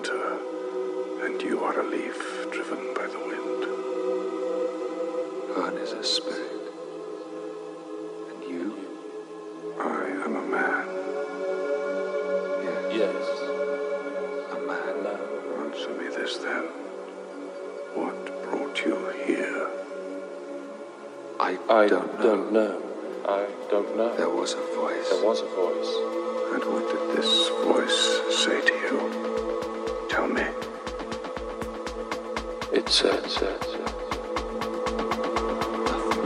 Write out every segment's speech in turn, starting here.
winter, and you are a leaf driven by the wind. God is a spirit. And you? I am a man. Yes. Yes. A man. Answer me this then. What brought you here? I, I don't know. don't know. I don't know. There was a voice. There was a voice. And what did this voice say to you? Tell me. It said, said, said.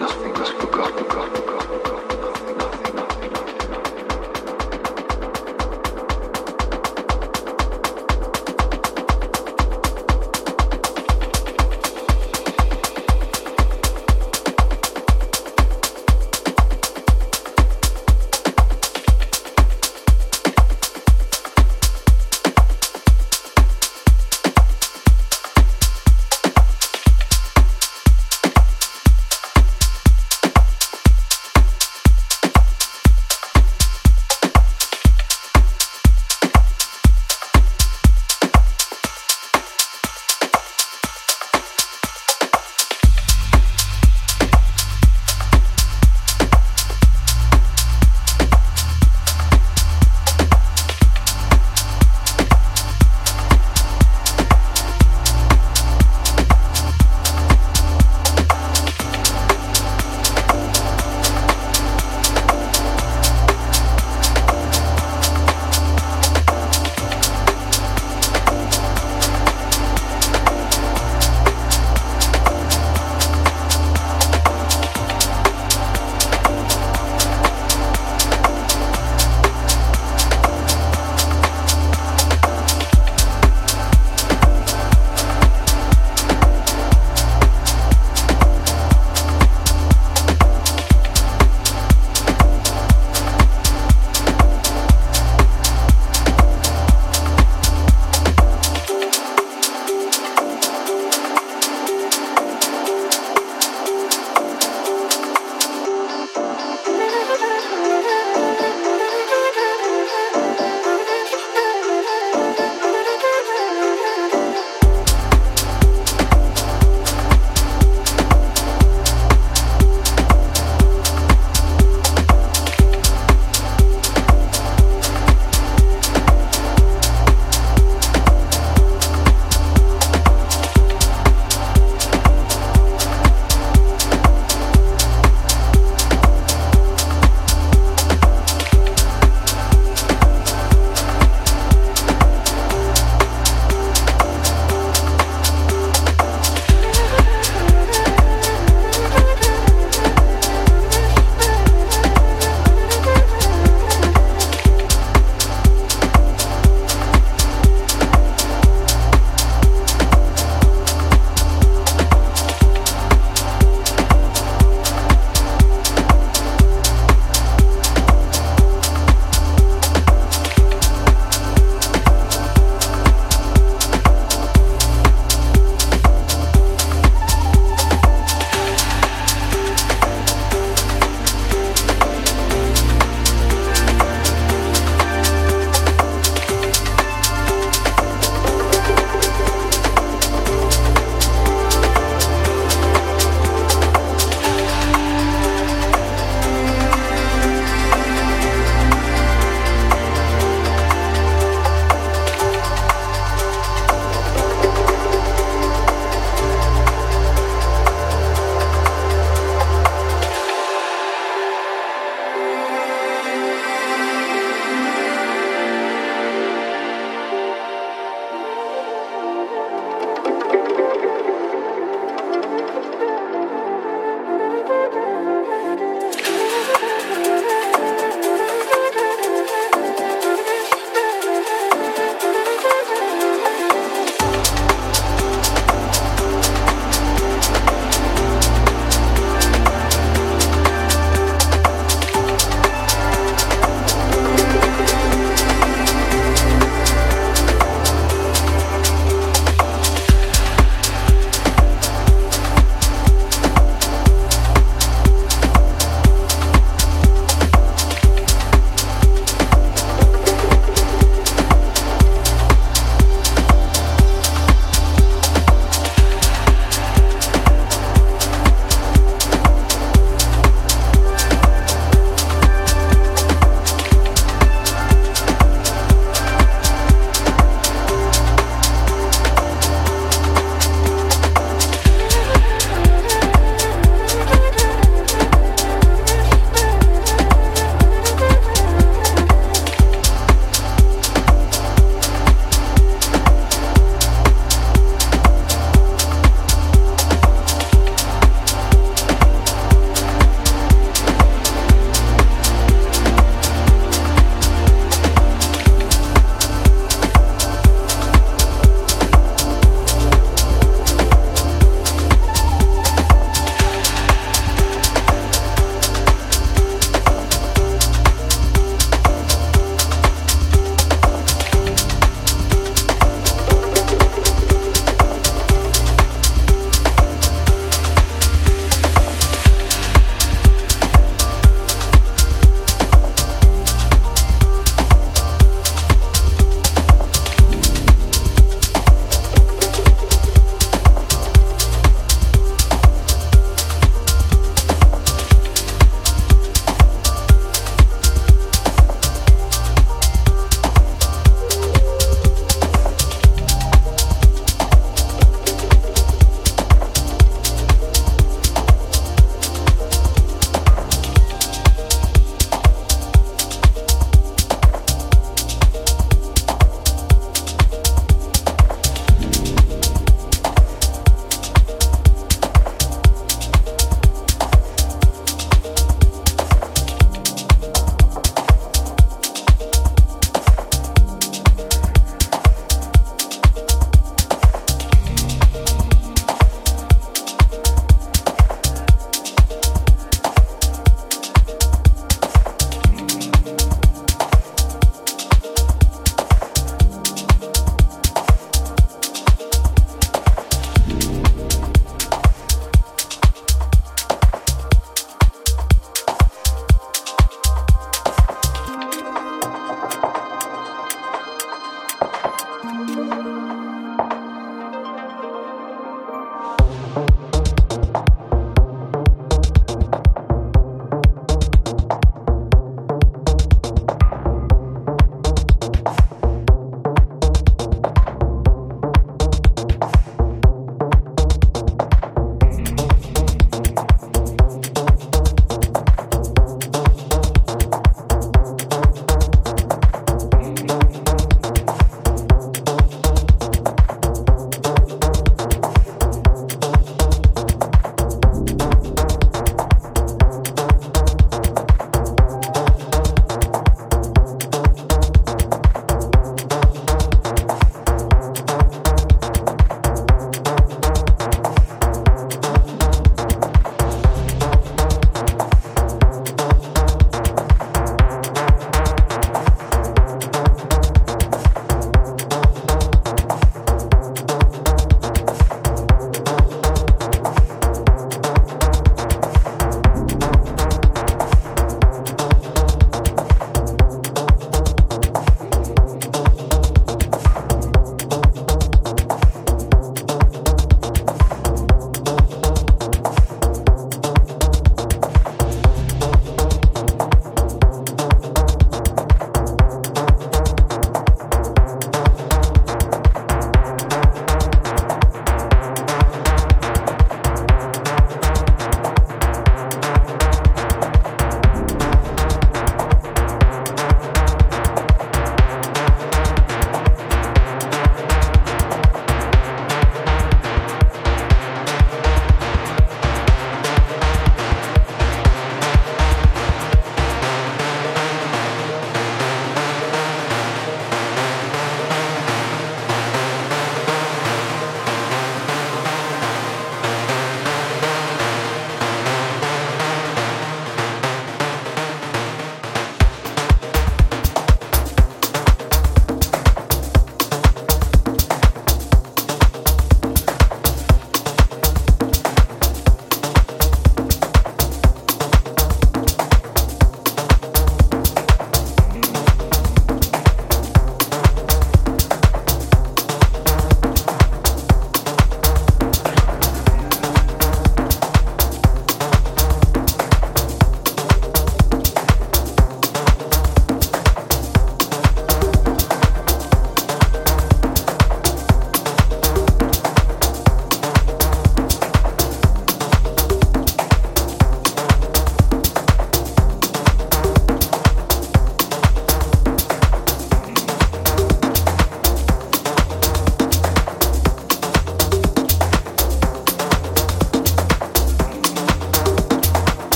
Nothing was forgotten, forgotten, forgotten, forgotten.